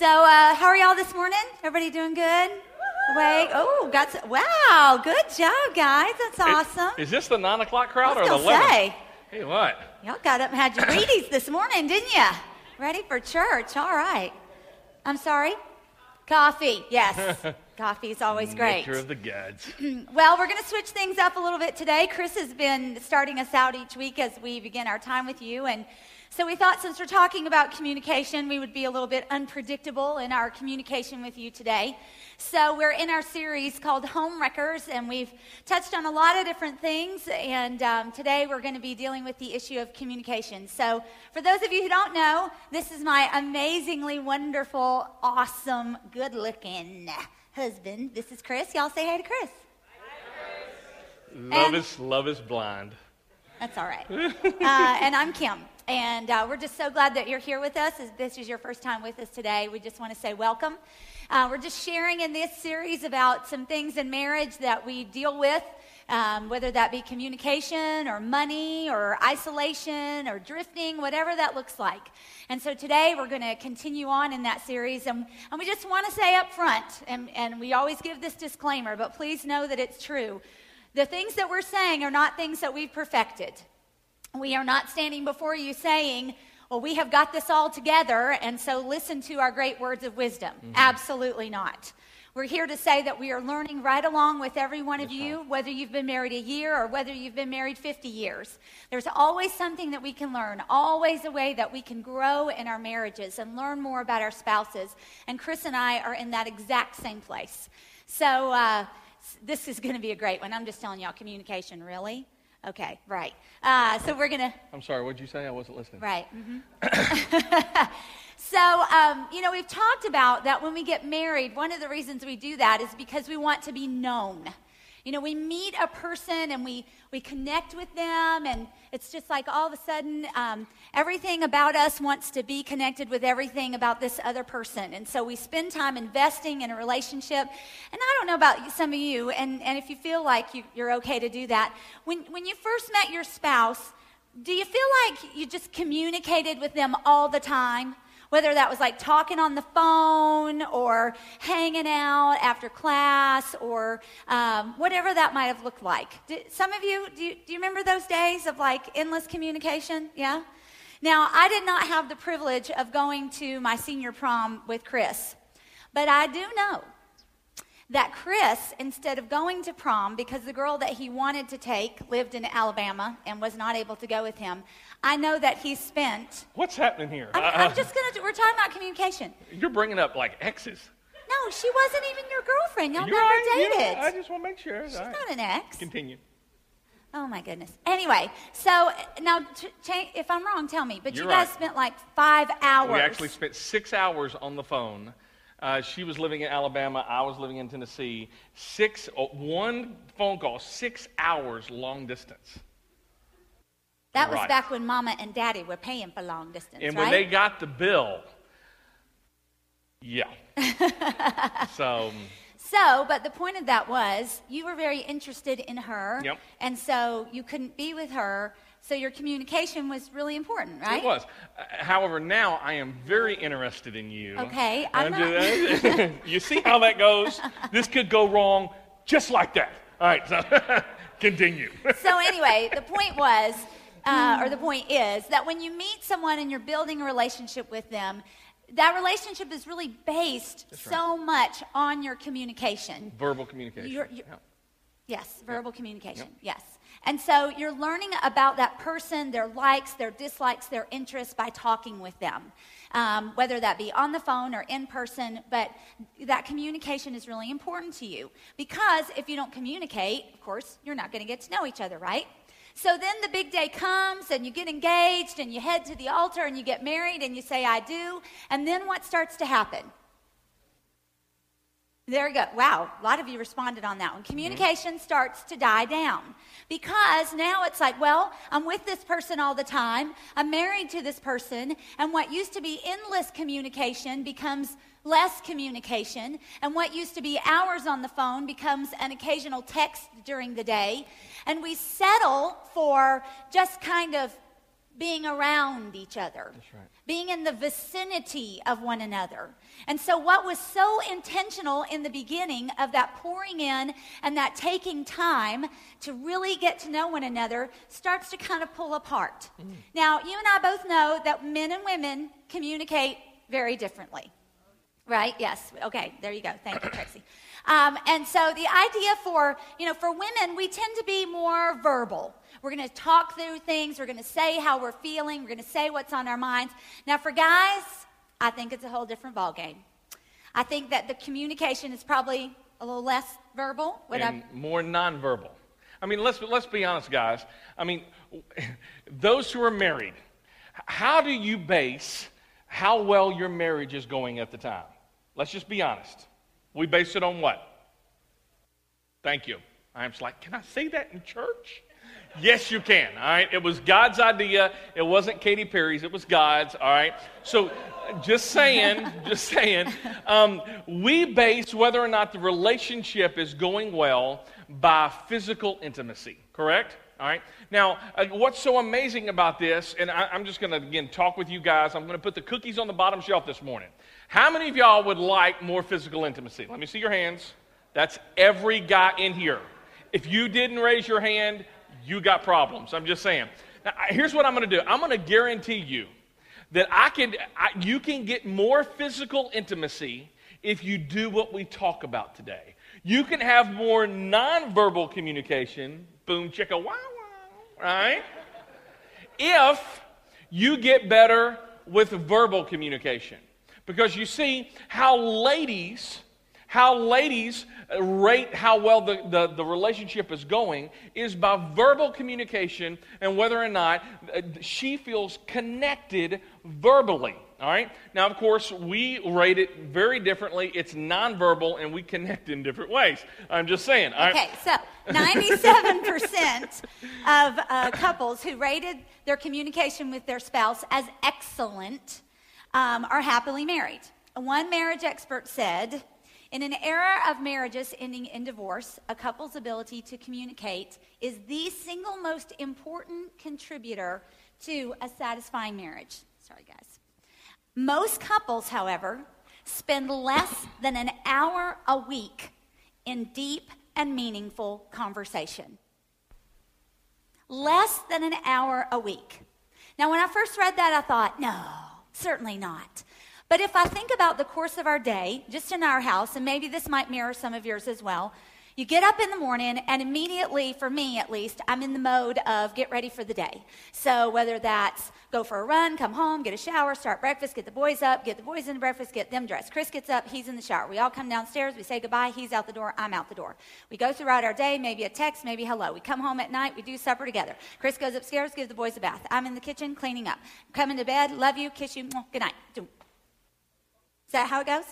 So, uh, how are y'all this morning? Everybody doing good? Awake? Oh, got some, wow, good job, guys. That's awesome. Is this the nine o'clock crowd or the eleven? say, Hey, what? y'all got up and had your Wheaties this morning, didn't you? Ready for church? All right. I'm sorry. Coffee. Yes, coffee is always great. Nectar of the gods. Well, we're going to switch things up a little bit today. Chris has been starting us out each week as we begin our time with you. And so we thought since we're talking about communication, we would be a little bit unpredictable in our communication with you today. So we're in our series called Home Wreckers, and we've touched on a lot of different things. And um, today we're going to be dealing with the issue of communication. So for those of you who don't know, this is my amazingly wonderful, awesome, good looking husband. This is Chris. Y'all say hey to Chris. Love And- is love is blind. That's all right. uh, and I'm Kim. And uh, we're just so glad that you're here with us. If this is your first time with us today, we just want to say welcome. Uh, we're just sharing in this series about some things in marriage that we deal with, um, whether that be communication or money or isolation or drifting, whatever that looks like. And so today we're going to continue on in that series. And, and we just want to say up front, and, and we always give this disclaimer, but please know that it's true. The things that we're saying are not things that we've perfected. We are not standing before you saying, well, we have got this all together, and so listen to our great words of wisdom. Absolutely not. We're here to say that we are learning right along with every one of you, whether you've been married a year or whether you've been married 50 years. There's always something that we can learn, always a way that we can grow in our marriages and learn more about our spouses. And Chris and I are in that exact same place. So, uh, this is going to be a great one. I'm just telling y'all, communication, really? Okay, right. Uh, so, we're going to. I'm sorry. What'd you say? I wasn't listening. Right. mhm. so, um, you know, we've talked about that when we get married, one of the reasons we do that is because we want to be known. You know, we meet a person and we, we connect with them, and it's just like all of a sudden um, everything about us wants to be connected with everything about this other person. And so we spend time investing in a relationship. And I don't know about some of you, and, and if you feel like you, you're okay to do that, when, when you first met your spouse, do you feel like you just communicated with them all the time? Whether that was like talking on the phone or hanging out after class or um, whatever that might have looked like. Some of you do, you, do you remember those days of like endless communication? Yeah? Now, I did not have the privilege of going to my senior prom with Chris, but I do know that Chris, instead of going to prom because the girl that he wanted to take lived in Alabama and was not able to go with him, I know that he spent. What's happening here? I'm, Uh, I'm just gonna. do- We're talking about communication. You're bringing up like exes. No, she wasn't even your girlfriend. Y'all You're never right, you know, dated. I just want to make sure. She's right. not an ex. Continue. Oh my goodness. Anyway, so now t- if I'm wrong, tell me. But You're you guys right. spent like five hours. We actually spent six hours on the phone. Uh, she was living in Alabama. I was living in Tennessee. Six, oh, one phone call, six hours long distance. That was Right. back when Mama and Daddy were paying for long distance, And right? when they got the bill, yeah. so, So, but the point of that was you were very interested in her. Yep. And so you couldn't be with her. So your communication was really important, right? It was. Uh, However, now I am very interested in you. Okay, I'm And, uh, you see how that goes? This could go wrong just like that. All right, so continue. So anyway, the point was, uh, or the point is, that when you meet someone and you're building a relationship with them, that relationship is really based so much on your communication. Verbal communication. Yeah. Yes, verbal communication. Yes. And so you're learning about that person, their likes, their dislikes, their interests by talking with them, um, whether that be on the phone or in person. But that communication is really important to you because if you don't communicate, of course, you're not going to get to know each other, right? So then the big day comes and you get engaged and you head to the altar and you get married and you say, I do. And then what starts to happen? There you go. Wow, a lot of you responded on that one. Mm-hmm. Communication starts to die down because now it's like, well, I'm with this person all the time. I'm married to this person. And what used to be endless communication becomes less communication. And what used to be hours on the phone becomes an occasional text during the day. And we settle for just kind of being around each other, right. being in the vicinity of one another. And so, what was so intentional in the beginning of that pouring in and that taking time to really get to know one another starts to kind of pull apart. Mm. Now, you and I both know that men and women communicate very differently. Right? Yes. Okay, there you go. Thank you, Tracy. Um, and so the idea for, you know, for women, we tend to be more verbal. We're going to talk through things. We're going to say how we're feeling. We're going to say what's on our minds. Now, for guys, I think it's a whole different ballgame. I think that the communication is probably a little less verbal. and more nonverbal. I mean, let's, let's be honest, guys. I mean, those who are married, how do you base how well your marriage is going at the time? Let's just be honest. We base it on what? Thank you. I'm just like, can I say that in church? Yes, you can. All right. It was God's idea. It wasn't Katy Perry's. It was God's. All right. So, just saying, just saying, um, we base whether or not the relationship is going well by physical intimacy. Correct? All right. Now, uh, what's so amazing about this, and I, I'm just going to again talk with you guys. I'm going to put the cookies on the bottom shelf this morning. How many of y'all would like more physical intimacy? Let me see your hands. That's every guy in here. If you didn't raise your hand, you got problems. I'm just saying. Now, here's what I'm going to do I'm going to guarantee you that I can, I, you can get more physical intimacy if you do what we talk about today. You can have more nonverbal communication, boom, chicka, wow, wow, right? if you get better with verbal communication. Because you see how ladies how ladies rate how well the, the, the, relationship is going is by verbal communication and whether or not uh, she feels connected verbally. All right? Now, of course, we rate it very differently. It's nonverbal and we connect in different ways. I'm just saying. Okay, so 97% of uh, couples who rated their communication with their spouse as excellent um, are happily married. One marriage expert said, in an era of marriages ending in divorce, a couple's ability to communicate is the single most important contributor to a satisfying marriage. Sorry, guys. Most couples, however, spend less than an hour a week in deep and meaningful conversation. Less than an hour a week. Now, when I first read that, I thought, no, certainly not. But if I think about the course of our day, just in our house, and maybe this might mirror some of yours as well, you get up in the morning, and immediately, for me at least, I'm in the mode of get ready for the day. So, whether that's go for a run, come home, get a shower, start breakfast, get the boys up, get the boys into breakfast, get them dressed. Chris gets up, he's in the shower. We all come downstairs, we say goodbye, he's out the door, I'm out the door. We go throughout our day, maybe a text, maybe hello. We come home at night, we do supper together. Chris goes upstairs, gives the boys a bath. I'm in the kitchen cleaning up. Come into bed, love you, kiss you, good night. Is that how it goes?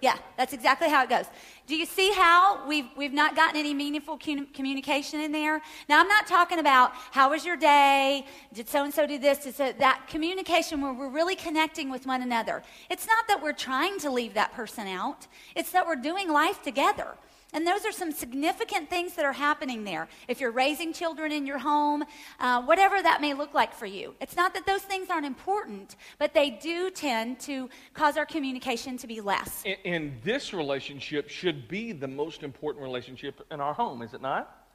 Yeah, that's exactly how it goes. Do you see how we've, we've not gotten any meaningful communication in there? Now, I'm not talking about how was your day? Did so and so do this? It's that communication where we're really connecting with one another. It's not that we're trying to leave that person out, it's that we're doing life together. And those are some significant things that are happening there. If you're raising children in your home, uh, whatever that may look like for you. It's not that those things aren't important, but they do tend to cause our communication to be less. And, and this relationship should be the most important relationship in our home, is it not?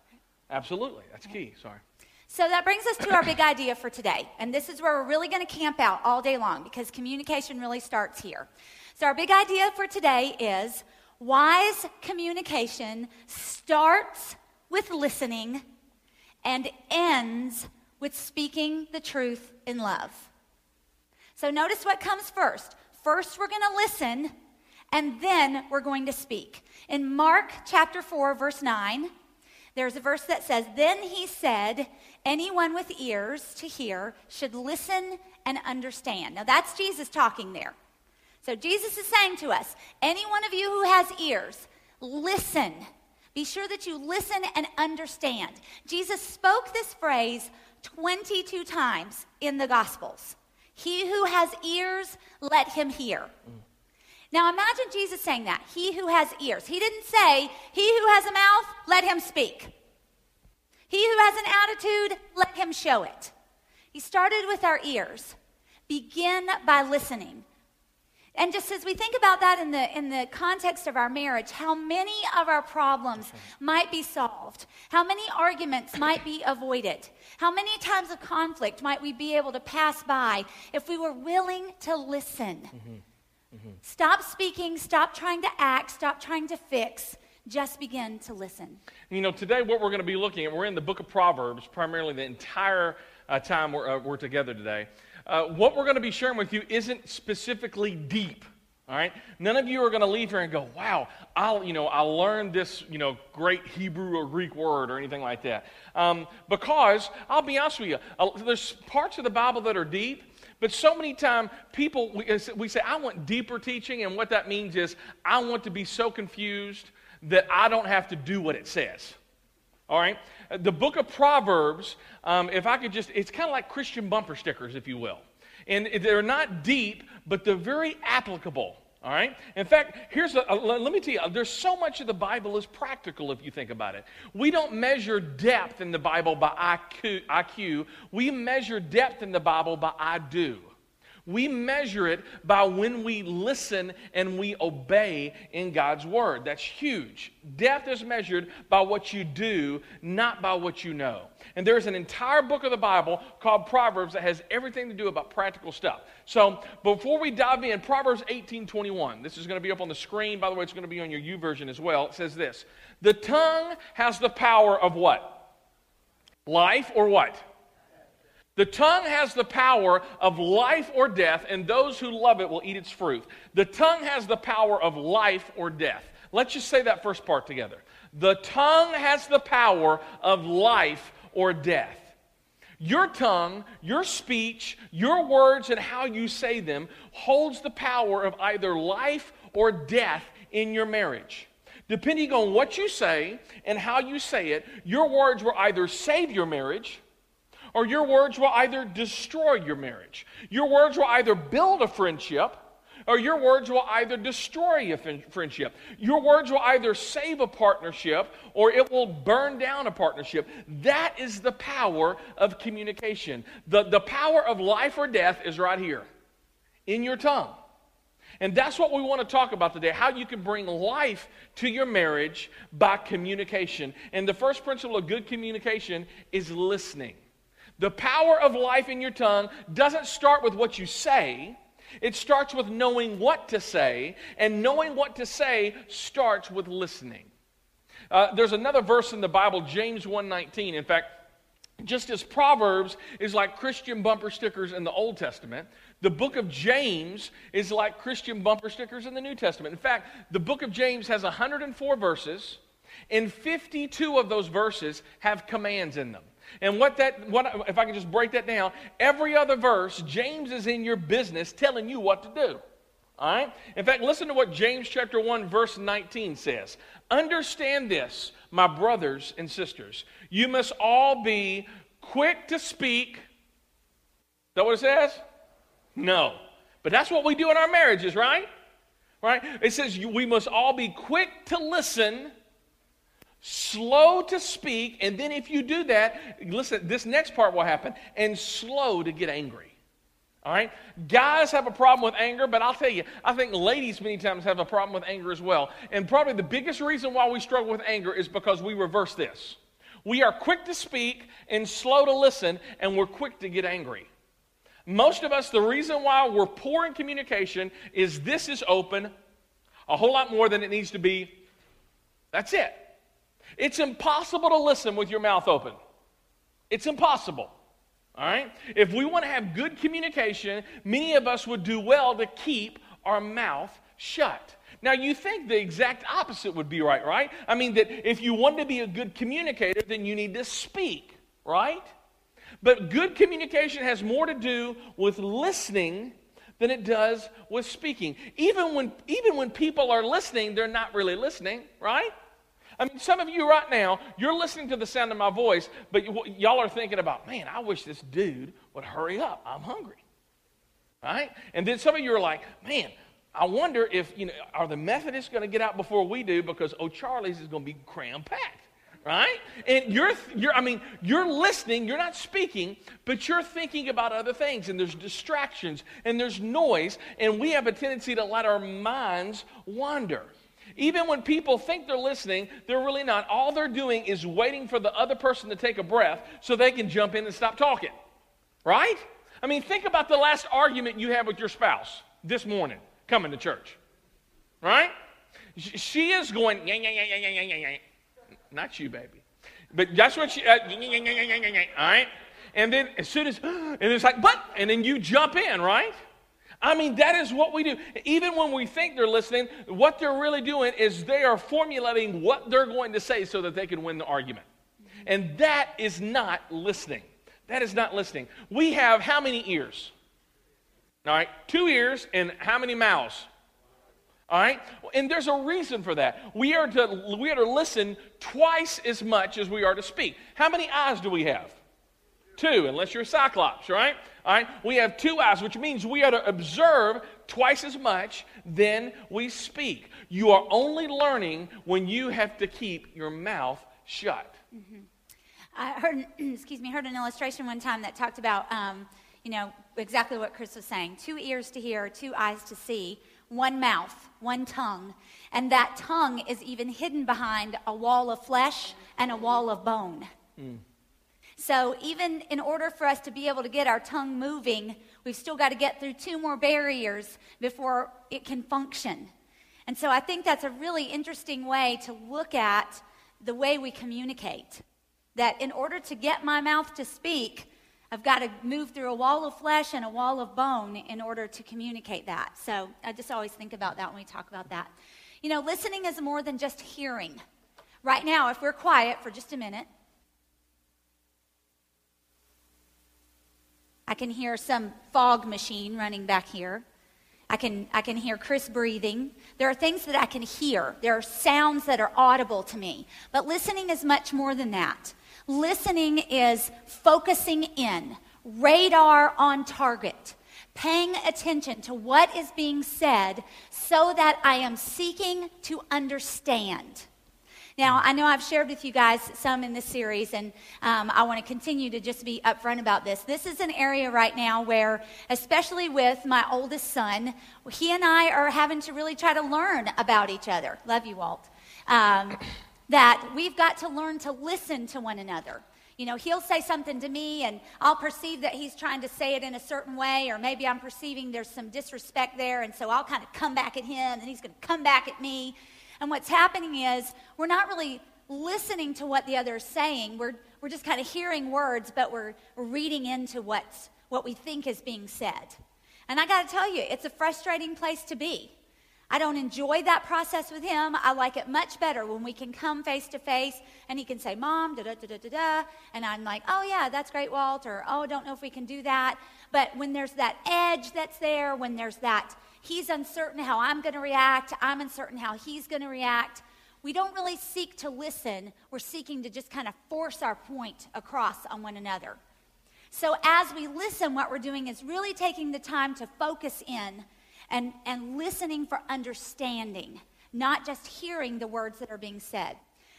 Absolutely. That's key. Sorry. So that brings us to our big idea for today. And this is where we're really going to camp out all day long because communication really starts here. So, our big idea for today is Wise communication starts with listening and ends with speaking the truth in love. So notice what comes first. First, we're going to listen, and then we're going to speak. In Mark chapter 4, verse 9, there's a verse that says, Then he said, Anyone with ears to hear should listen and understand. Now, that's Jesus talking there. So Jesus is saying to us, any one of you who has ears, listen. Be sure that you listen and understand. Jesus spoke this phrase 22 times in the Gospels. He who has ears, let him hear. Mm. Now imagine Jesus saying that. He who has ears. He didn't say, He who has a mouth, let him speak. He who has an attitude, let him show it. He He started with our ears. Begin by listening. And just as we think about that in the, in the context of our marriage, how many of our problems might be solved? How many arguments might be avoided? How many times of conflict might we be able to pass by if we were willing to listen? Mm-hmm. Mm-hmm. Stop speaking, stop trying to act, stop trying to fix. Just begin to listen. You know, today what we're going to be looking at, we're in the book of Proverbs, primarily the entire uh, time we're, uh, we're together today. Uh, what we're going to be sharing with you isn't specifically deep. All right? None of you are going to leave here and go, wow, I'll, you know, I learned this, you know, great Hebrew or Greek word or anything like that. Um, because, I'll be honest with you, uh, there's parts of the Bible that are deep, but so many times people, we, we say, I want deeper teaching, and what that means is I want to be so confused that I don't have to do what it says. All right? The book of Proverbs, um, if I could just, it's kind of like Christian bumper stickers, if you will. And they're not deep, but they're very applicable. All right? In fact, here's a, a, let me tell you, there's so much of the Bible is practical if you think about it. We don't measure depth in the Bible by IQ, IQ. we measure depth in the Bible by I do. We measure it by when we listen and we obey in God's word. That's huge. Depth is measured by what you do, not by what you know. And there's an entire book of the Bible called Proverbs that has everything to do about practical stuff. So before we dive in, Proverbs 18 21, this is going to be up on the screen. By the way, it's going to be on your YouVersion as well. It says this The tongue has the power of what? Life or what? The tongue has the power of life or death, and those who love it will eat its fruit. The tongue has the power of life or death. Let's just say that first part together. The tongue has the power of life or death. Your tongue, your speech, your words, and how you say them holds the power of either life or death in your marriage. Depending on what you say and how you say it, your words will either save your marriage or your words will either destroy your marriage. Your words will either build a friendship or your words will either destroy a friendship. Your words will either save a partnership or it will burn down a partnership. That is the power of communication. The, the power of life or death is right here in your tongue. And that's what we want to talk about today how you can bring life to your marriage by communication. And the first principle of good communication is listening. The power of life in your tongue doesn't start with what you say. It starts with knowing what to say, and knowing what to say starts with listening. Uh, there's another verse in the Bible, James 1:19. In fact, just as Proverbs is like Christian bumper stickers in the Old Testament, the book of James is like Christian bumper stickers in the New Testament. In fact, the book of James has 104 verses, and 52 of those verses have commands in them. And what that, what, if I can just break that down, every other verse, James is in your business telling you what to do. All right? In fact, listen to what James chapter 1, verse 19 says. Understand this, my brothers and sisters. You must all be quick to speak. Is that what it says? No. But that's what we do in our marriages, right? Right? It says we must all be quick to listen slow to speak, and then if you do that, listen, this next part will happen, and slow to get angry. All right? Guys have a problem with anger, but I'll tell you, I think ladies many times have a problem with anger as well. And probably the biggest reason why we struggle with anger is because we reverse this. We are quick to speak and slow to listen, and we're quick to get angry. Most of us, the reason why we're poor in communication is this is open a whole lot more than it needs to be. That's it. It's impossible to listen with your mouth open. It's impossible. All right? If we want to have good communication, many of us would do well to keep our mouth shut. Now, you think the exact opposite would be right, right? I mean, that if you want to be a good communicator, then you need to speak, right? But good communication has more to do with listening than it does with speaking. Even when, even when people are listening, they're not really listening, right? I mean, some of you right now, you're listening to the sound of my voice, but y- y'all are thinking about, man, I wish this dude would hurry up. I'm hungry. Right? And then some of you are like, man, I wonder if, you know, are the Methodists going to get out before we do because O'Charlie's is going to be cram packed. right? And you're, you're, I mean, you're listening, you're not speaking, but you're thinking about other things, and there's distractions, and there's noise, and we have a tendency to let our minds wander. Even when people think they're listening, they're really not. All they're doing is waiting for the other person to take a breath so they can jump in and stop talking, right? I mean, think about the last argument you had with your spouse this morning coming to church, right? She is going, yeah, yeah, yeah, yeah, yeah, yeah, not you, baby. But that's what she, uh, all right? And then as soon as, and it's like, but, and then you jump in, right? I mean, that is what we do. Even when we think they're listening, what they're really doing is they are formulating what they're going to say so that they can win the argument. And that is not listening. That is not listening. We have how many ears? All right, two ears and how many mouths? All right? And there's a reason for that. We are to we are to listen twice as much as we are to speak. How many eyes do we have? Two, unless you're a cyclops, right? All right? We have two eyes, which means we are to observe twice as much than we speak. You are only learning when you have to keep your mouth shut. Mm-hmm. I heard, excuse me, heard an illustration one time that talked about, um, you know, exactly what Chris was saying: two ears to hear, two eyes to see one mouth, one tongue, and that tongue is even hidden behind a wall of flesh and a wall of bone. Mm. So, even in order for us to be able to get our tongue moving, we've still got to get through two more barriers before it can function. And so, I think that's a really interesting way to look at the way we communicate. That in order to get my mouth to speak, I've got to move through a wall of flesh and a wall of bone in order to communicate that. So I just always think about that when we talk about that. You know, listening is more than just hearing. Right now, if we're quiet for just a minute, I can hear some fog machine running back here. I can, I can hear Chris breathing. There are things that I can hear. There are sounds that are audible to me. But listening is much more than that. Listening is focusing in, radar on target, paying attention to what is being said so that I am seeking to understand. Now, I know I've shared with you guys some in this series, and um, I want to continue to just be upfront about this. This is an area right now where, especially with my oldest son, he and I are having to really try to learn about each other. Love you, Walt. Um, that we've got to learn to listen to one another. You know, he'll say something to me, and I'll perceive that he's trying to say it in a certain way, or maybe I'm perceiving there's some disrespect there, and so I'll kind of come back at him, and he's going to come back at me. And what's happening is we're not really listening to what the other is saying. We're, we're just kind of hearing words, but we're, reading into what's, what we think is being said. And I got to tell you, it's a frustrating place to be. I don't enjoy that process with him. I like it much better when we can come face to face and he can say, Mom, da da da da da da. And I'm like, Oh, yeah, that's great, Walt. Or, Oh, don't know if we can do that. But when there's that edge that's there, when there's that, he's uncertain how I'm going to react, I'm uncertain how he's going to react, we don't really seek to listen. We're seeking to just kind of force our point across on one another. So as we listen, what we're doing is really taking the time to focus in and, and listening for understanding, not just hearing the words that are being said.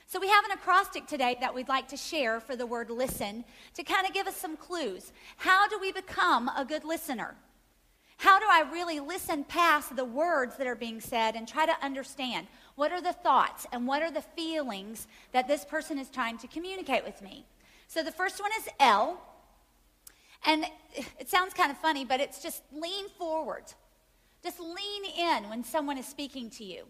So, we have an acrostic today that we'd like to share for the word listen to kind of give us some clues. How do we become a good listener? How do I really listen past the words that are being said and try to understand what are the thoughts and what are the feelings that this person is trying to communicate with me? So, the first one is L. And it sounds kind of funny, but it's just lean forward. Just lean in when someone is speaking to you.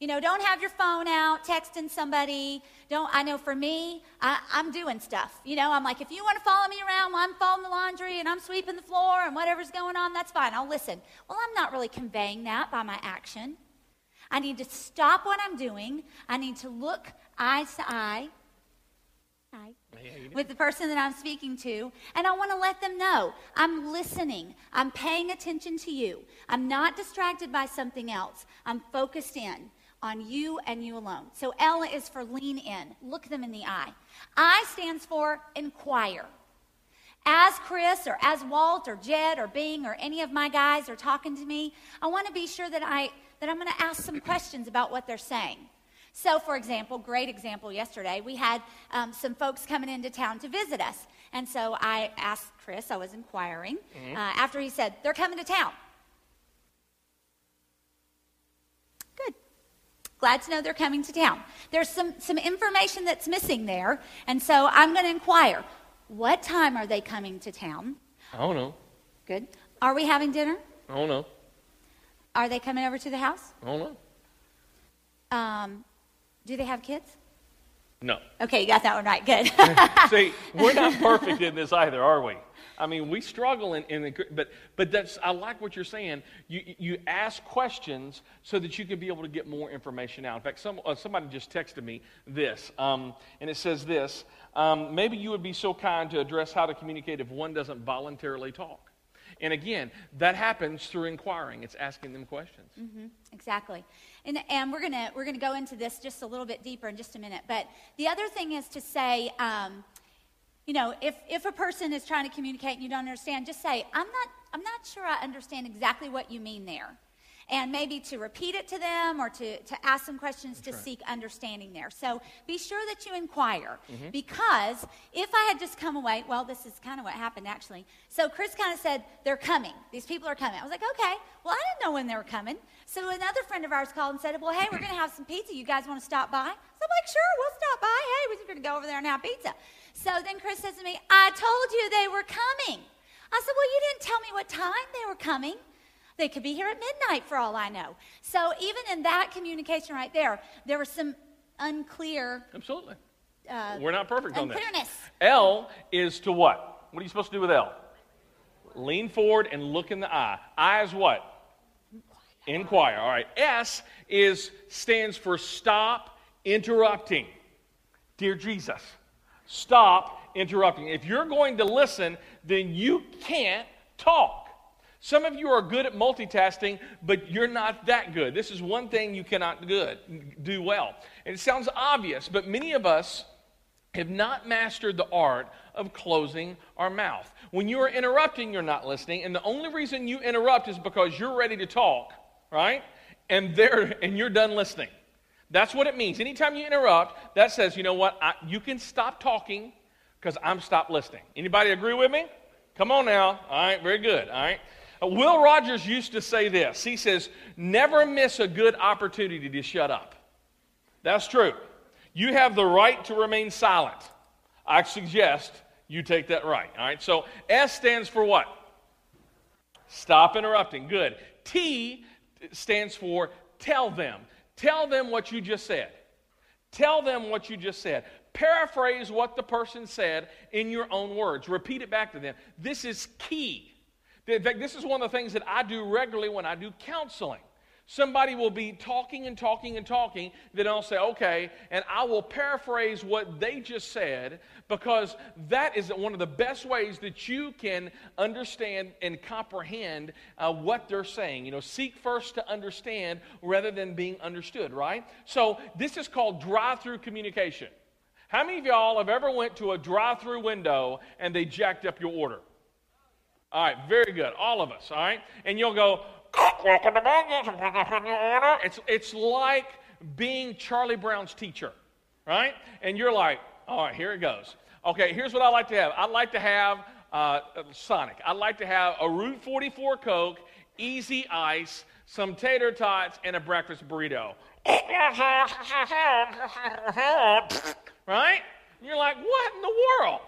You know, don't have your phone out texting somebody. Don't. I know for me, I, am doing stuff. You know, I'm like, if you want to follow me around while I'm folding the laundry and I'm sweeping the floor and whatever's going on, that's fine. I'll listen. Well, I'm not really conveying that by my action. I need to stop what I'm doing. I need to look eyes to eye Hi. With the person that I'm speaking to, and I want to let them know I'm listening. I'm paying attention to you. I'm not distracted by something else. I'm focused in on you and you alone. So L is for lean in. Look them in the eye. I stands for inquire. As Chris or as Walt or Jed or Bing or any of my guys are talking to me, I want to be sure that I that I'm going to ask some questions about what they're saying. So, for example, great example yesterday, we had um, some folks coming into town to visit us. And so I asked Chris, I was inquiring, mm-hmm. uh, after he said, They're coming to town. Glad to know they're coming to town. There's some, some information that's missing there. And so I'm going to inquire what time are they coming to town? I don't know. Good. Are we having dinner? I don't know. Are they coming over to the house? I don't know. Um, do they have kids? No. Okay, you got that one right. Good. See, we're not perfect in this either, are we? I mean, we struggle in, in the, but but that's I like what you're saying. You you ask questions so that you can be able to get more information out. In fact, some uh, somebody just texted me this, um, and it says this: um, maybe you would be so kind to address how to communicate if one doesn't voluntarily talk. And again, that happens through inquiring. It's asking them questions. Mm-hmm, exactly. And, and we're going we're gonna go into this just a little bit deeper in just a minute. But the other thing is to say, um, you know, if, if a person is trying to communicate and you don't understand, just say, I'm not, I'm not sure I understand exactly what you mean there and maybe to repeat it to them or to, to ask some questions That's to right. seek understanding there. So be sure that you inquire mm-hmm. because if I had just come away, well, this is kind of what happened actually. So Chris kind of said, They're coming. These people are coming. I was like, Okay, well, I didn't know when they were coming. So another friend of ours called and said, Well, hey, we're going to have some pizza. You guys want to stop by? So I'm like, Sure, we'll stop by. Hey, we're going to go over there and have pizza. So then Chris says to me, I told you they were coming. I said, Well, you didn't tell me what time they were coming. They could be here at midnight for all I know. So even in that communication right there, there was some unclear. Absolutely. Uh, We're not perfect on this. L is to what? What are you supposed to do with L? Lean forward and look in the eye. I is what? Inquire. All right. S is stands for stop interrupting. Dear Jesus, stop interrupting. If you're going to listen, then you can't talk. Some of you are good at multitasking, but you're not that good. This is one thing you cannot good, do well. And it sounds obvious, but many of us have not mastered the art of closing our mouth. When you are interrupting, you're not listening, and the only reason you interrupt is because you're ready to talk, right? And there and you're done listening. That's what it means. Anytime you interrupt, that says, you know what? I, you can stop talking because I'm stopped listening. Anybody agree with me? Come on now. All right, very good. All right. Will Rogers used to say this. He says, Never miss a good opportunity to shut up. That's true. You have the right to remain silent. I suggest you take that right. All right. So S stands for what? Stop interrupting. Good. T stands for tell them. Tell them what you just said. Tell them what you just said. Paraphrase what the person said in your own words. Repeat it back to them. This is key. In fact, this is one of the things that I do regularly when I do counseling. Somebody will be talking and talking and talking, then I'll say, okay, and I will paraphrase what they just said because that is one of the best ways that you can understand and comprehend uh, what they're saying. You know, seek first to understand rather than being understood, right? So this is called drive-through communication. How many of y'all have ever went to a drive-through window and they jacked up your order? All right, very good. All of us, all right? And you'll go, it's, it's like being Charlie Brown's teacher, right? And you're like, all right, here it goes. Okay, here's what I like to have. I'd like to have uh, Sonic. I'd like to have a Route 44 Coke, easy ice, some tater tots, and a breakfast burrito. right? And you're like, what in the world?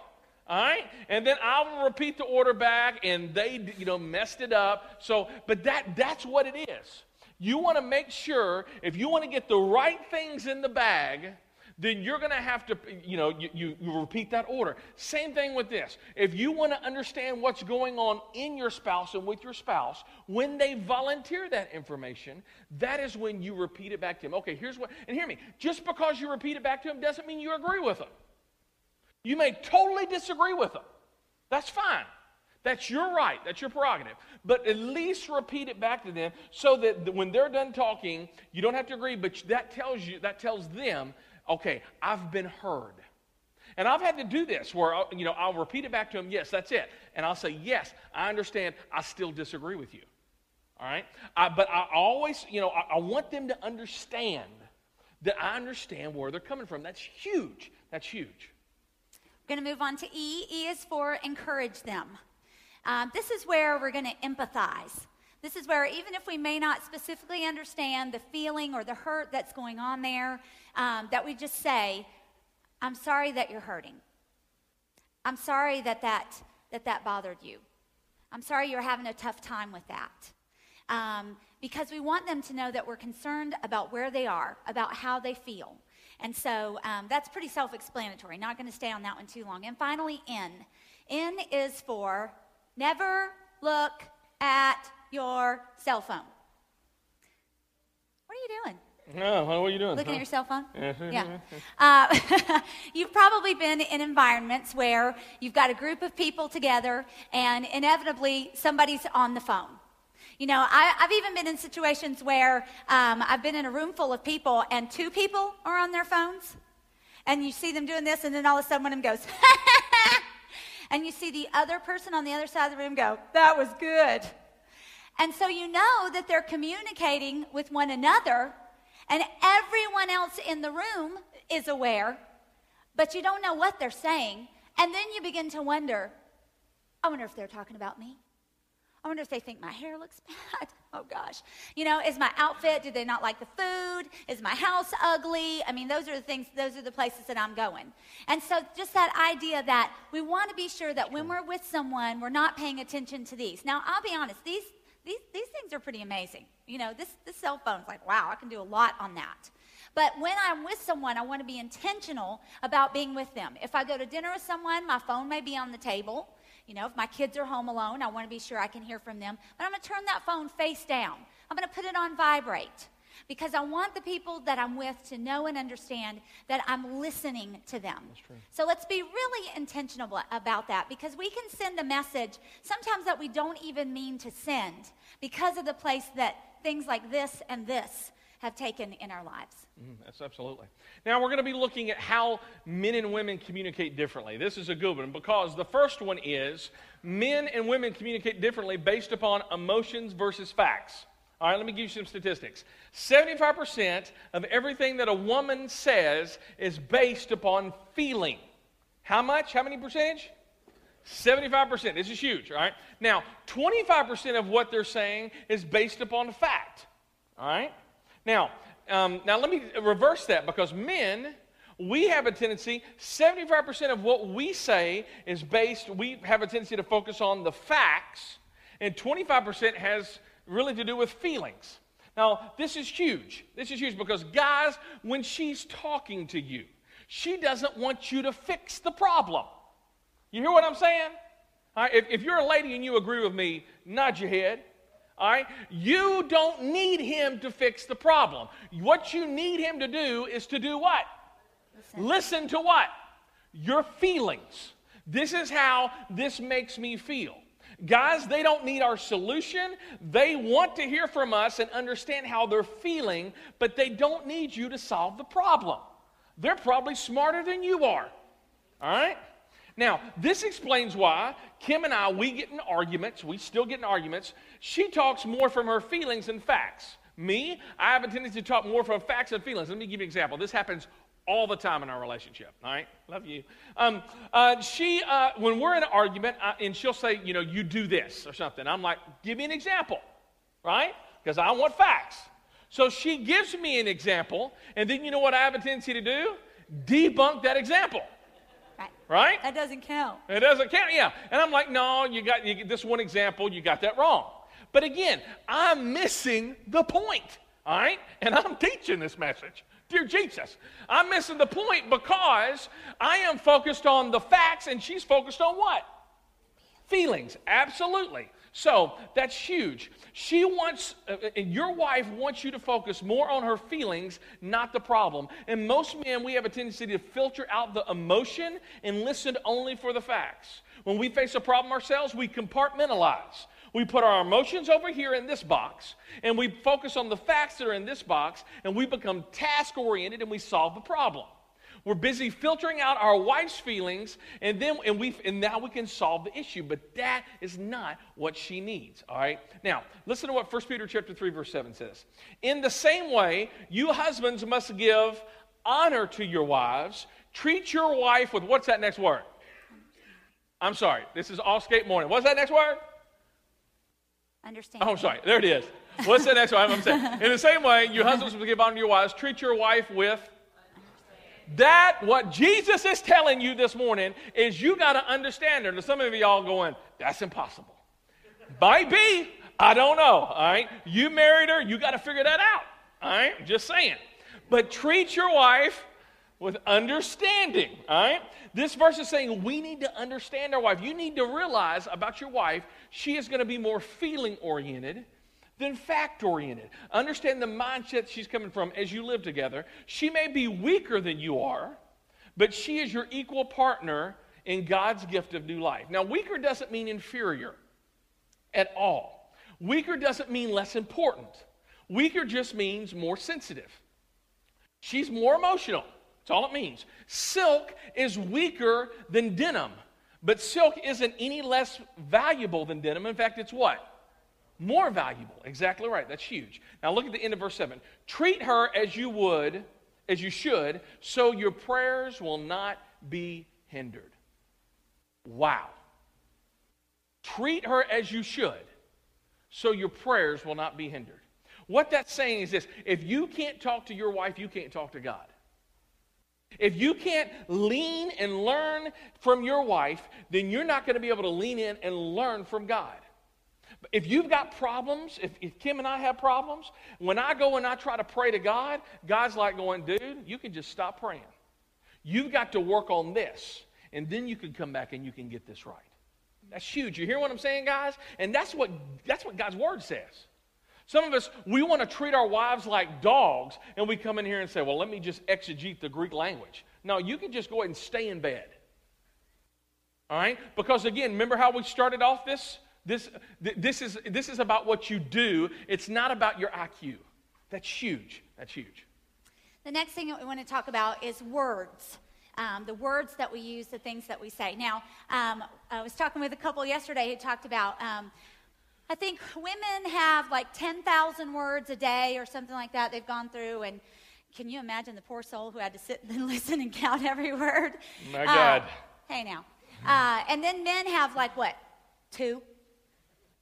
All right? And then I will repeat the order back and they, you know, messed it up. So, but that that's what it is. You want to make sure if you want to get the right things in the bag, then you're going to have to, you know, you, you, you, repeat that order. Same thing with this. If you want to understand what's going on in your spouse and with your spouse, when they volunteer that information, that is when you repeat it back to them. Okay, here's what, and hear me, just because you repeat it back to them doesn't mean you agree with them. You may totally disagree with them. That's fine. That's your right. That's your prerogative. But at least repeat it back to them so that when they're done talking, you don't have to agree, but that tells you, that tells them, okay, I've been heard. And I've had to do this where, uh, you know, I'll repeat it back to them, yes, that's it. And I'll say, yes, I understand, I still disagree with you. All right? I, but I always, you know, I, I want them to understand that I understand where they're coming from. That's huge. That's huge. We're going to move on to E. E is for encourage them. Um, this is where we're going to empathize. This is where, even if we may not specifically understand the feeling or the hurt that's going on there, um, that we just say, I'm sorry that you're hurting. I'm sorry that that, that, that bothered you. I'm sorry you're having a tough time with that. Um, because we want them to know that we're concerned about where they are, about how they feel. And so um, that's pretty self explanatory. Not going to stay on that one too long. And finally, N. N is for never look at your cell phone. What are you doing? No, what are you doing? Looking huh? at your cell phone? yeah. Uh, you've probably been in environments where you've got a group of people together and inevitably somebody's on the phone. You know, I, have even been in situations where um, I've been in a room full of people and two people are on their phones. And you see them doing this, and then all of a sudden one of them goes, and you see the other person on the other side of the room go, that was good. And so you know that they're communicating with one another, and everyone else in the room is aware, but you don't know what they're saying. And then you begin to wonder, I wonder if they're talking about me. I wonder if they think my hair looks bad. Oh gosh. You know, is my outfit, do they not like the food? Is my house ugly? I mean, those are the things, those are the places that I'm going. And so just that idea that we want to be sure that when we're with someone, we're not paying attention to these. Now, I'll be honest, these, these, these things are pretty amazing. You know, this, this cell phone's like, wow, I can do a lot on that. But when I'm with someone, I want to be intentional about being with them. If I go to dinner with someone, my phone may be on the table. You know, if my kids are home alone, I want to be sure I can hear from them. But I'm going to turn that phone face down. I'm going to put it on vibrate because I want the people that I'm with to know and understand that I'm listening to them. So let's be really intentional about that because we can send a message sometimes that we don't even mean to send because of the place that things like this and this have taken in our lives. Mm, that's absolutely. Now we're going to be looking at how men and women communicate differently. This is a good one because the first one is men and women communicate differently based upon emotions versus facts. All right, let me give you some statistics. 75% of everything that a woman says is based upon feeling. How much? How many percentage? 75%. This is huge, all right? Now, 25% of what they're saying is based upon fact, all right? Now, um, now let me reverse that because men, we have a tendency, 75% of what we say is based, we have a tendency to focus on the facts, and 25% has really to do with feelings. Now, this is huge. This is huge because, guys, when she's talking to you, she doesn't want you to fix the problem. You hear what I'm saying? If, if you're a lady and you agree with me, nod your head. All right? You don't need him to fix the problem. What you need him to do is to do what? Listen, Listen to what? Your feelings. This is how this makes me feel. Guys, they don't need our solution. They want to hear from us and understand how they're feeling, but they don't need you to solve the problem. They're probably smarter than you are. All right? Now, this explains why Kim and I, we get in arguments. We still get in arguments. She talks more from her feelings than facts. Me, I have a tendency to talk more from facts and feelings. Let me give you an example. This happens all the time in our relationship. All right, love you. Um, uh, she, uh, when we're in an argument, uh, and she'll say, you know, you do this or something. I'm like, give me an example, right? Because I want facts. So she gives me an example, and then you know what I have a tendency to do? Debunk that example. Right. Right? That doesn't count. It doesn't count, yeah. And I'm like, no, you got you, this one example, you got that wrong. But again, I'm missing the point, all right? And I'm teaching this message. Dear Jesus, I'm missing the point because I am focused on the facts and she's focused on what? Feelings, absolutely. So that's huge. She wants, uh, and your wife wants you to focus more on her feelings, not the problem. And most men, we have a tendency to filter out the emotion and listen only for the facts. When we face a problem ourselves, we compartmentalize. We put our emotions over here in this box, and we focus on the facts that are in this box, and we become task oriented and we solve the problem. We're busy filtering out our wife's feelings, and then and we and now we can solve the issue. But that is not what she needs. All right. Now listen to what 1 Peter chapter three verse seven says. In the same way, you husbands must give honor to your wives. Treat your wife with what's that next word? I'm sorry. This is all skate morning. What's that next word? Understand. Oh, sorry. There it is. What's the next one? I'm saying. In the same way, you husbands will give honor to your wives. Treat your wife with that, what Jesus is telling you this morning is you got to understand her. Now, some of y'all going, that's impossible. Might be. I don't know. All right. You married her. You got to figure that out. All right. Just saying. But treat your wife with understanding. All right. This verse is saying we need to understand our wife. You need to realize about your wife, she is going to be more feeling oriented than fact oriented. Understand the mindset she's coming from as you live together. She may be weaker than you are, but she is your equal partner in God's gift of new life. Now, weaker doesn't mean inferior at all, weaker doesn't mean less important. Weaker just means more sensitive. She's more emotional. That's all it means. Silk is weaker than denim, but silk isn't any less valuable than denim. In fact, it's what? more valuable. Exactly right. That's huge. Now look at the end of verse 7. Treat her as you would, as you should, so your prayers will not be hindered. Wow. Treat her as you should, so your prayers will not be hindered. What that's saying is this if you can't talk to your wife, you can't talk to God. If you can't lean and learn from your wife, then you're not going to be able to lean in and learn from God. If you've got problems, if, if, Kim and I have problems, when I go and I try to pray to God, God's like going, dude, you can just stop praying. You've got to work on this, and then you can come back and you can get this right. That's huge. You hear what I'm saying, guys? And that's what, that's what God's word says. Some of us, we want to treat our wives like dogs, and we come in here and say, well, let me just exegete the Greek language. No, you can just go ahead and stay in bed. All right? Because again, remember how we started off this? This, this, is, this is about what you do, it's not about your IQ. That's huge. That's huge. The next thing that we want to talk about is words. Um, the words that we use, the things that we say. Now, um, I was talking with a couple yesterday who talked about, um, I think women have like 10,000 words a day or something like that they've gone through. And can you imagine the poor soul who had to sit and listen and count every word? My God. Uh, hey, now. Uh, and then men have like what? Two?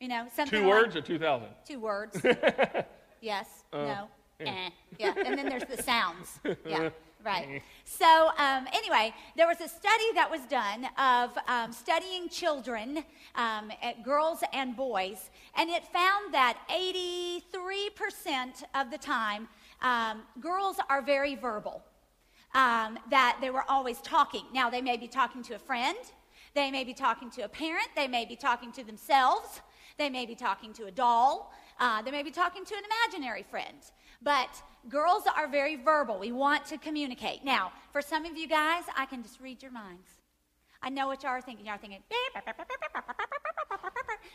You know, something Two like, words or 2,000? Two words. yes, uh, no, yeah. Eh, yeah. And then there's the sounds. Yeah, right. So, um, anyway, there was a study that was done of um, studying children, um, girls and boys, and it found that 83% of the time, um, girls are very verbal. Um, that they were always talking. Now, they may be talking to a friend, they may be talking to a parent, they may be talking to themselves. They may be talking to a doll. Uh, they may be talking to an imaginary friend. But girls are very verbal. We want to communicate. Now, for some of you guys, I can just read your minds. I know what y'all are thinking. You're thinking,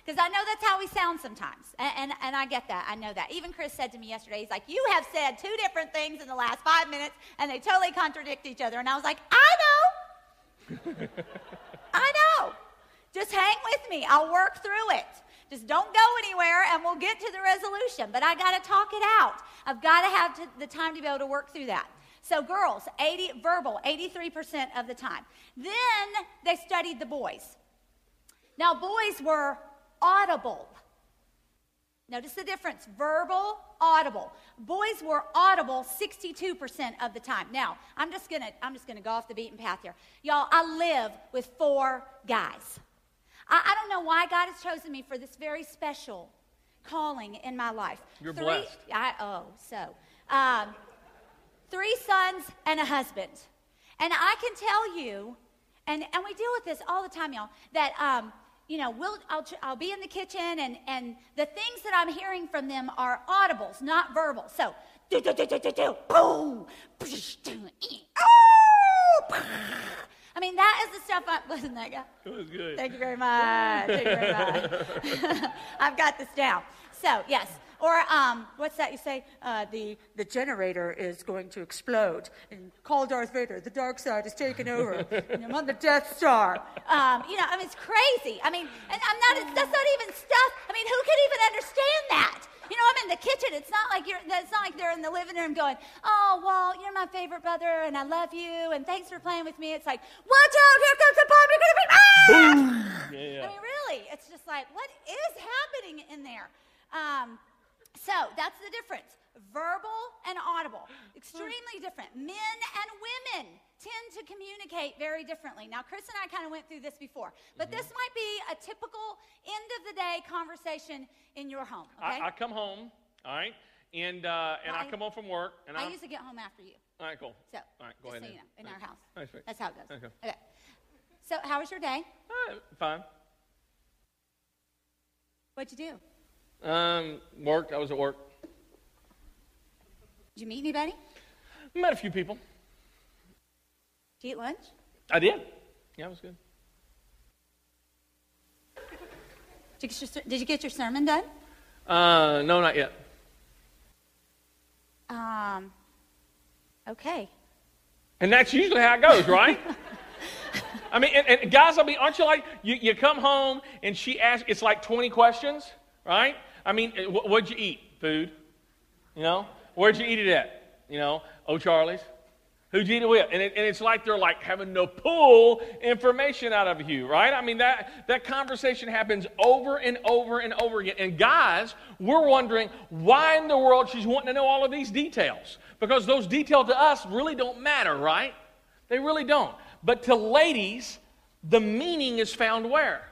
because I know that's how we sound sometimes. And, and, and, I get that. I know that. Even Chris said to me yesterday, he's like, You have said two different things in the last five minutes, and they totally contradict each other. And I was like, I know. I know. Just hang with me. I'll work through it. Just don't go anywhere and we'll get to the resolution. But I got to talk it out. I've got to have the time to be able to work through that. So, girls, 80, verbal, 83% of the time. Then they studied the boys. Now, boys were audible. Notice the difference verbal, audible. Boys were audible 62% of the time. Now, I'm just going to I'm just going to go off the beaten path here. Y'all, I live with four guys. I, I don't know why God has chosen me for this very special calling in my life. You're three, blessed. I, oh, so. Um, three sons and a husband. And I can tell you, and, and we deal with this all the time, y'all, that, um, you know, we'll, I'll, I'll be in the kitchen and, and the things that I'm hearing from them are audibles, not verbal. So, do, do, do, do, do, do, boom, I mean, that is the stuff I wasn't that guy. It was good. Thank you very much. Thank you very much. I've got this down. So, yes. Or um, what's that you say? Uh, the, the generator is going to explode. And call Darth Vader. The dark side is taking over. and I'm on the Death Star. Um, you know, I mean, it's crazy. I mean, and I'm not, that's not even stuff. I mean, who could even understand that? You know, I'm in the kitchen. It's not like you're. It's not like they're in the living room going, "Oh, well, you're my favorite brother, and I love you, and thanks for playing with me." It's like, "Watch out! Here comes the bomb! You're gonna be." Ah! Yeah, yeah. I mean, really, it's just like, what is happening in there? Um, so that's the difference. Verbal extremely different. Men and women tend to communicate very differently. Now, Chris and I kind of went through this before, but this might be a typical end of the day conversation in your home. Okay? I, I come home, all right, and uh, and Well, I I- come home from work, and I I'm usually get home after you. all right, cool. So, all right, go ahead. so you know, in our house. That's right. That's how it goes. Okay. Okay. So, how was your day? Right, fine. What'd you do? Um, worked. I was at work. Did you meet anybody? Met a few people. Did you eat lunch? I did. Yeah, it was good. Did you get your, did you get your sermon done? Uh, no, not yet. Um, okay. And that's usually how it goes, right? I mean, and, and guys, I mean, aren't you like, you, you come home and she asks, it's like 20 questions, right? I mean, eh, what'd you eat? Food. You know? Where'd you eat it at? You know? Oh, Charlie's. Who'd you eat it with? And, it, and it's like they're like having to pull information out of you, right? I mean, that, that conversation happens over and over and over again. And guys, we're wondering why in the world she's wanting to know all of these details. Because those details to us really don't matter, right? They really don't. But to ladies, the meaning is found where?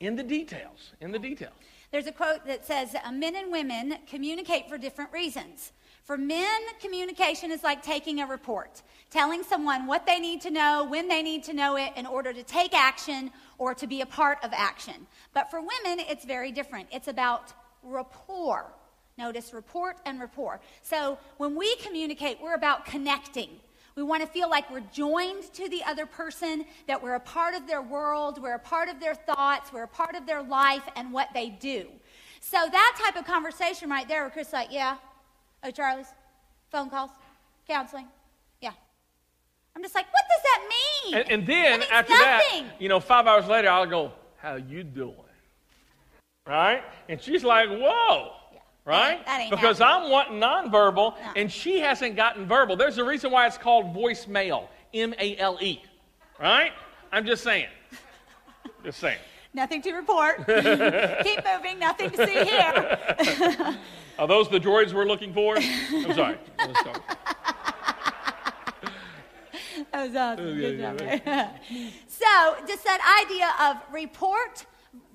In the details. In the details. There's a quote that says, Men and women communicate for different reasons. For men, communication is like taking a report, telling someone what they need to know, when they need to know it in order to take action or to be a part of action. But for women, it's very different. It's about rapport. Notice report and rapport. So when we communicate, we're about connecting. We want to feel like we're joined to the other person, that we're a part of their world, we're a part of their thoughts, we're a part of their life and what they do. So that type of conversation right there, where Chris is like, yeah, oh, Charlie's, phone calls, counseling, yeah. I'm just like, what does that mean? And, and then after nothing. that, you know, five hours later, I'll go, "How you doing?" Right? And she's like, "Whoa." Yeah. Right? That ain't because happening. I'm wanting nonverbal, No. and she hasn't gotten verbal. There's a reason why it's called voicemail, M A L E. Right? I'm just saying. Just saying. Nothing to report. Keep moving, nothing to see here. Are those the droids we're looking for? I'm sorry. I'm sorry. That was awesome. Good job. so, just that idea of report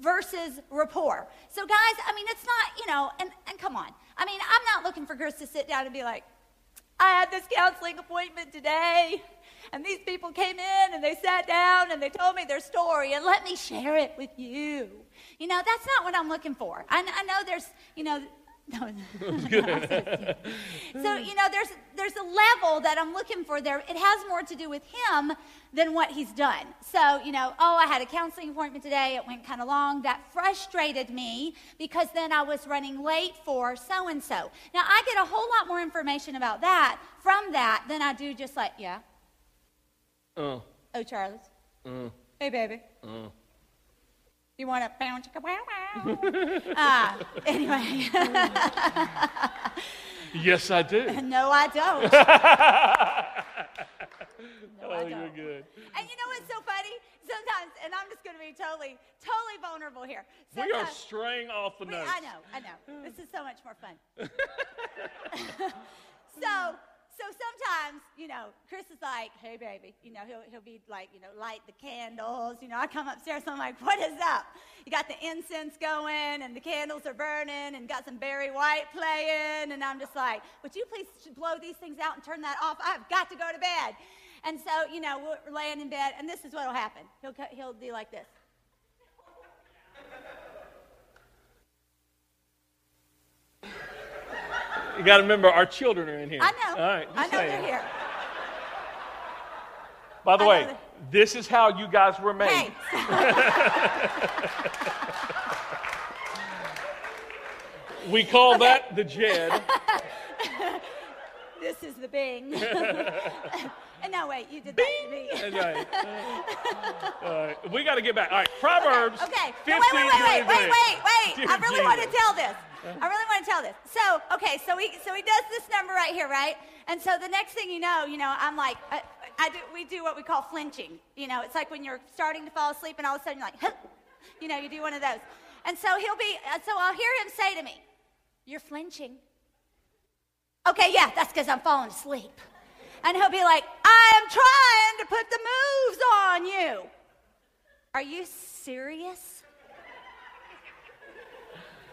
versus rapport. So, guys, I mean, it's not, you know, and, and come on. I mean, I'm not looking for Chris to sit down and be like, I had this counseling appointment today, and these people came in and they sat down and they told me their story, and let me share it with you. You know, that's not what I'm looking for. I, I know there's, you know, no, so you know, there's there's a level that I'm looking for there. It has more to do with him than what he's done. So you know, oh, I had a counseling appointment today. It went kind of long. That frustrated me because then I was running late for so and so. Now I get a whole lot more information about that from that than I do just like, yeah, Uh, oh Charles. uh, hey baby, uh. You want a pound chicka wow wow? uh, anyway, Yes, I do. no, I don't. No, I Oh, you're good. And you know what's so funny? Sometimes, and I'm just going to be totally, totally vulnerable here. We are straying off the we- notes. I know, I know. This is so much more fun. so, so sometimes, you know, Chris is like, "Hey, baby," you know, he'll he'll be like, you know, light the candles. You know, I come upstairs, and I'm like, "What is up?" You got the incense going, and the candles are burning, and got some Barry White playing, and I'm just like, "Would you please blow these things out and turn that off? I've got to go to bed." And so, you know, we're laying in bed, and this is what'll happen. He'll he'll do like this. You got to remember, our children are in here. I know. All right. I know saying. they're here. By the I way, this is how you guys were made. Hey, We call okay. that the Jed. this is the Bing. And no, wait, you did Bing. that to me. Right. We got to get back. All right, Proverbs. Okay. okay. 15, no, wait, wait, wait, wait, wait, wait, wait. I really want to tell this. I really want to tell this. So, okay, so he so he does this number right here, right? And so the next thing you know, you know, I'm like, I, I do, we do what we call flinching. You know, it's like when you're starting to fall asleep and all of a sudden you're like, huh, you know, you do one of those. And so he'll be, uh, so I'll hear him say to me, You're flinching. Okay, yeah, that's because I'm falling asleep. And he'll be like, I am trying to put the moves on you. Are you serious?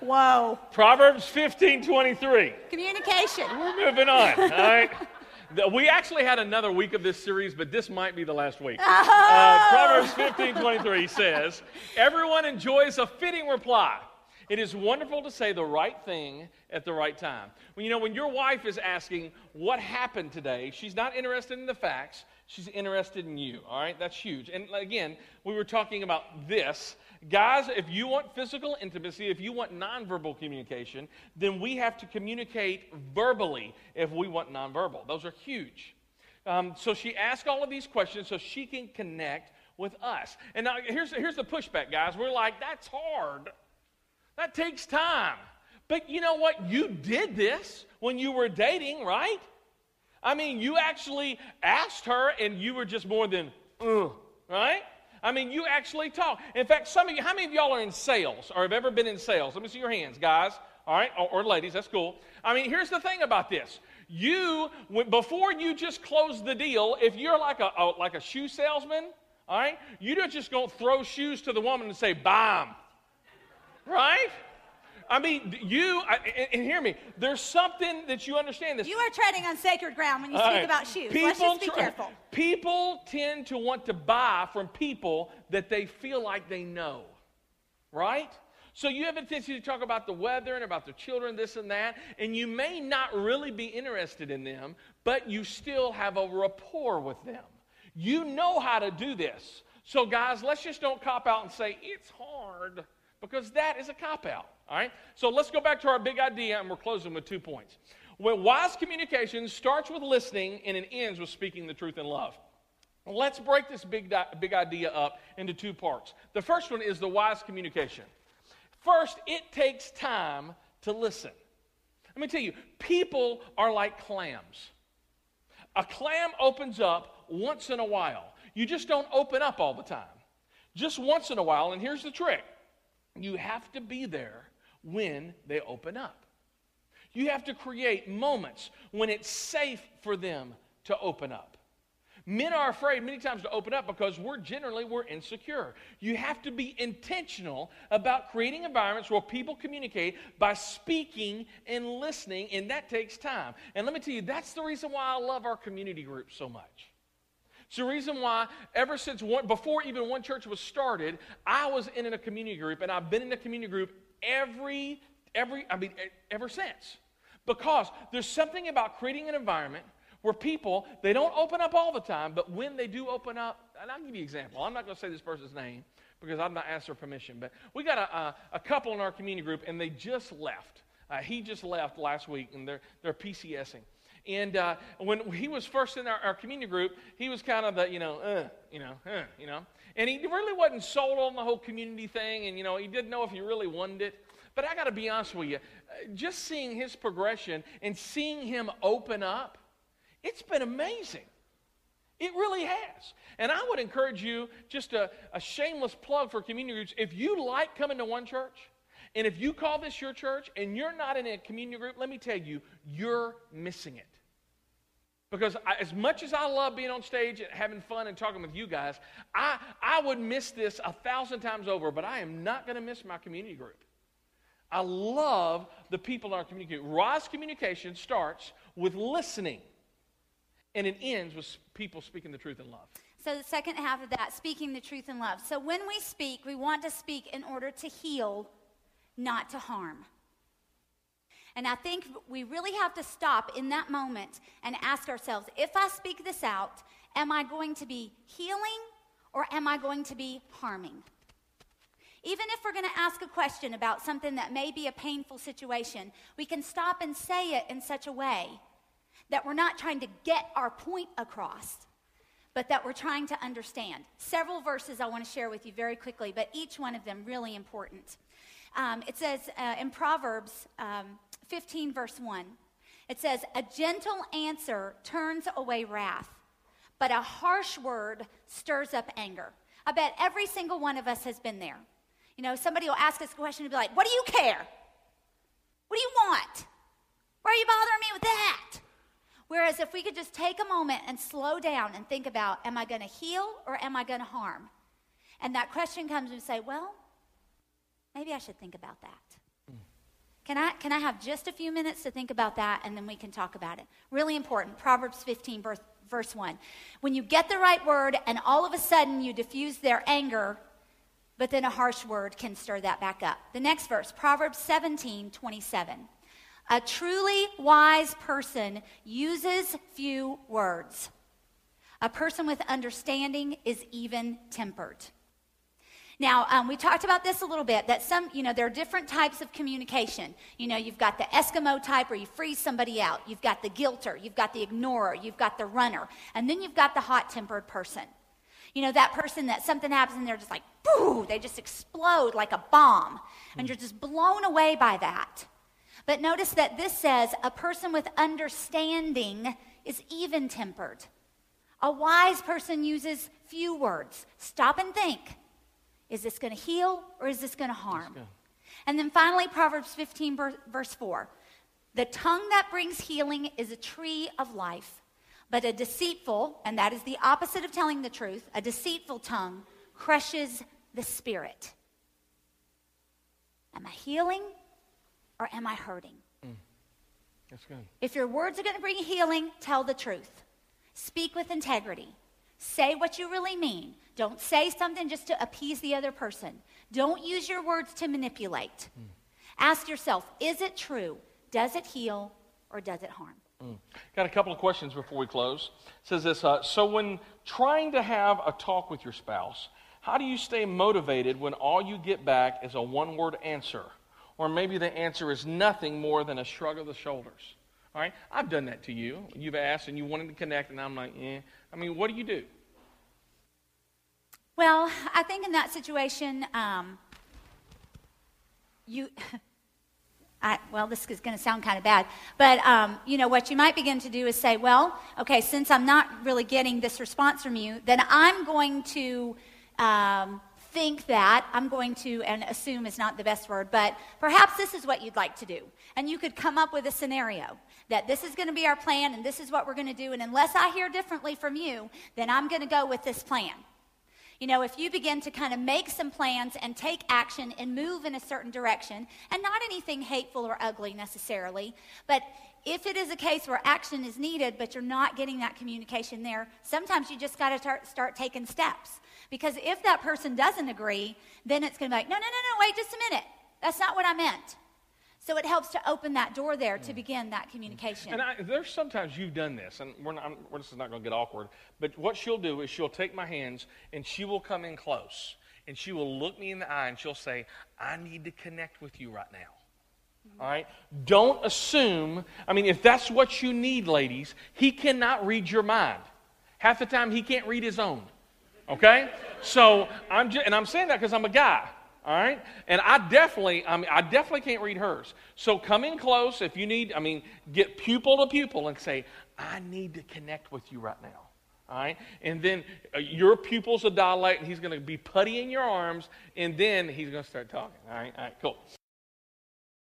Whoa. Proverbs 15 23. Communication. We're moving on, all right? We actually had another week of this series, but this might be the last week. Oh. Uh, Proverbs 15 23 says, Everyone enjoys a fitting reply. It is wonderful to say the right thing at the right time. When you know, when your wife is asking what happened today, she's not interested in the facts, she's interested in you. All right, that's huge. And again, we were talking about this. Guys, if you want physical intimacy, if you want nonverbal communication, then we have to communicate verbally if we want nonverbal. Those are huge. Um, so she asked all of these questions so she can connect with us. And now here's, here's the pushback, guys. We're like, that's hard. That takes time. But you know what? You did this when you were dating, right? I mean, you actually asked her and you were just more than, uh, right? I mean, you actually talk. In fact, some of you, how many of y'all are in sales or have ever been in sales? Let me see your hands, guys. All right, or, or ladies, that's cool. I mean, here's the thing about this. You, before you just close the deal, if you're like a, a like a shoe salesman, all right, you don't just go throw shoes to the woman and say, them. Right? I mean, you, and hear me, there's something that you understand this. You are treading on sacred ground when you speak right. about shoes. People Let's just be careful. People tend to want to buy from people that they feel like they know, right? So you have a tendency to talk about the weather and about the children, this and that, and you may not really be interested in them, but you still have a rapport with them. You know how to do this. So, guys, let's just don't cop out and say, it's hard because that is a cop out. All right? So let's go back to our big idea, and we're closing with two points. When wise communication starts with listening and it ends with speaking the truth in love. Let's break this big, big idea up into two parts. The first one is the wise communication. First, it takes time to listen. Let me tell you, people are like clams. A clam opens up once in a while. You just don't open up all the time. Just once in a while, and here's the trick you have to be there when they open up. You have to create moments when it's safe for them to open up. Men are afraid many times to open up because we're generally we're insecure. You have to be intentional about creating environments where people communicate by speaking and listening, and that takes time. And let me tell you, that's the reason why I love our community groups so much. It's the reason why, ever since one, before even one church was started, I was in a community group, and I've been in a community group every, every, I mean, ever since. Because there's something about creating an environment where people, they don't open up all the time, but when they do open up, and I'll give you an example. I'm not going to say this person's name because I've not asked their permission, but we got a, a, a couple in our community group, and they just left. Uh, he just left last week, and they're, they're PCSing. And uh, when he was first in our, our, community group, he was kind of the, you know, uh, you know, uh, you know. And he really wasn't sold on the whole community thing, and, you know, he didn't know if he really wanted it. But I got to be honest with you, uh, just seeing his progression and seeing him open up, it's been amazing. It really has. And I would encourage you, just a, a shameless plug for community groups, if you like coming to one church, and if you call this your church and you're not in a community group, let me tell you, you're missing it. Because I, as much as I love being on stage and having fun and talking with you guys, I, I would miss this a thousand times over, but I am not going to miss my community group. I love the people in our community. Wise communication starts with listening, and it ends with people speaking the truth in love. So, the second half of that, speaking the truth in love. So, when we speak, we want to speak in order to heal, not to harm. And I think we really have to stop in that moment and ask ourselves if I speak this out, am I going to be healing or am I going to be harming? Even if we're going to ask a question about something that may be a painful situation, we can stop and say it in such a way that we're not trying to get our point across, but that we're trying to understand. Several verses I want to share with you very quickly, but each one of them really important. Um, it says uh, in Proverbs um, 15, verse 1, it says, A gentle answer turns away wrath, but a harsh word stirs up anger. I bet every single one of us has been there. You know, somebody will ask us a question and be like, What do you care? What do you want? Why are you bothering me with that? Whereas if we could just take a moment and slow down and think about, Am I going to heal or am I going to harm? And that question comes and say, Well, maybe I should think about that. Can I, can I have just a few minutes to think about that and then we can talk about it? Really important. Proverbs 15, verse, verse 1. When you get the right word and all of a sudden you diffuse their anger, but then a harsh word can stir that back up. The next verse, Proverbs 17, 27. A truly wise person uses few words. A person with understanding is even tempered. Now, um, we talked about this a little bit that some, you know, there are different types of communication. You know, you've got the Eskimo type where you freeze somebody out, you've got the guilter, you've got the ignorer, you've got the runner, and then you've got the hot tempered person. You know, that person that something happens and they're just like, boo, they just explode like a bomb. And you're just blown away by that. But notice that this says a person with understanding is even tempered. A wise person uses few words. Stop and think. Is this going to heal or is this going to harm? And then finally, Proverbs 15, verse 4. The tongue that brings healing is a tree of life, but a deceitful, and that is the opposite of telling the truth, a deceitful tongue crushes the spirit. Am I healing or am I hurting? Mm. That's good. If your words are going to bring healing, tell the truth. Speak with integrity. Say what you really mean. Don't say something just to appease the other person. Don't use your words to manipulate. Mm. Ask yourself is it true? Does it heal or does it harm? Mm. Got a couple of questions before we close. It says this uh, So, when trying to have a talk with your spouse, how do you stay motivated when all you get back is a one word answer? Or maybe the answer is nothing more than a shrug of the shoulders. All right? I've done that to you. You've asked and you wanted to connect, and I'm like, eh. I mean, what do you do? Well, I think in that situation, um, you. I, well, this is going to sound kind of bad, but um, you know what you might begin to do is say, well, okay, since I'm not really getting this response from you, then I'm going to um, think that, I'm going to, and assume is not the best word, but perhaps this is what you'd like to do. And you could come up with a scenario that this is going to be our plan and this is what we're going to do. And unless I hear differently from you, then I'm going to go with this plan. You know, if you begin to kind of make some plans and take action and move in a certain direction, and not anything hateful or ugly necessarily, but if it is a case where action is needed, but you're not getting that communication there, sometimes you just got to start, start taking steps. Because if that person doesn't agree, then it's going to be like, no, no, no, no, wait just a minute. That's not what I meant. So it helps to open that door there to mm. begin that communication. And I, there's sometimes you've done this, and we're not, we're, this is not going to get awkward, but what she'll do is she'll take my hands and she will come in close and she will look me in the eye and she'll say, I need to connect with you right now. Mm-hmm. All right? Don't assume, I mean, if that's what you need, ladies, he cannot read your mind. Half the time, he can't read his own. Okay? So, I'm just, and I'm saying that because I'm a guy. All right? And I definitely, I mean, I definitely can't read hers. So come in close if you need, I mean, get pupil to pupil and say, I need to connect with you right now. All right? And then uh, your pupils will dilate and he's going to be putty in your arms and then he's going to start talking. All right? All right, cool.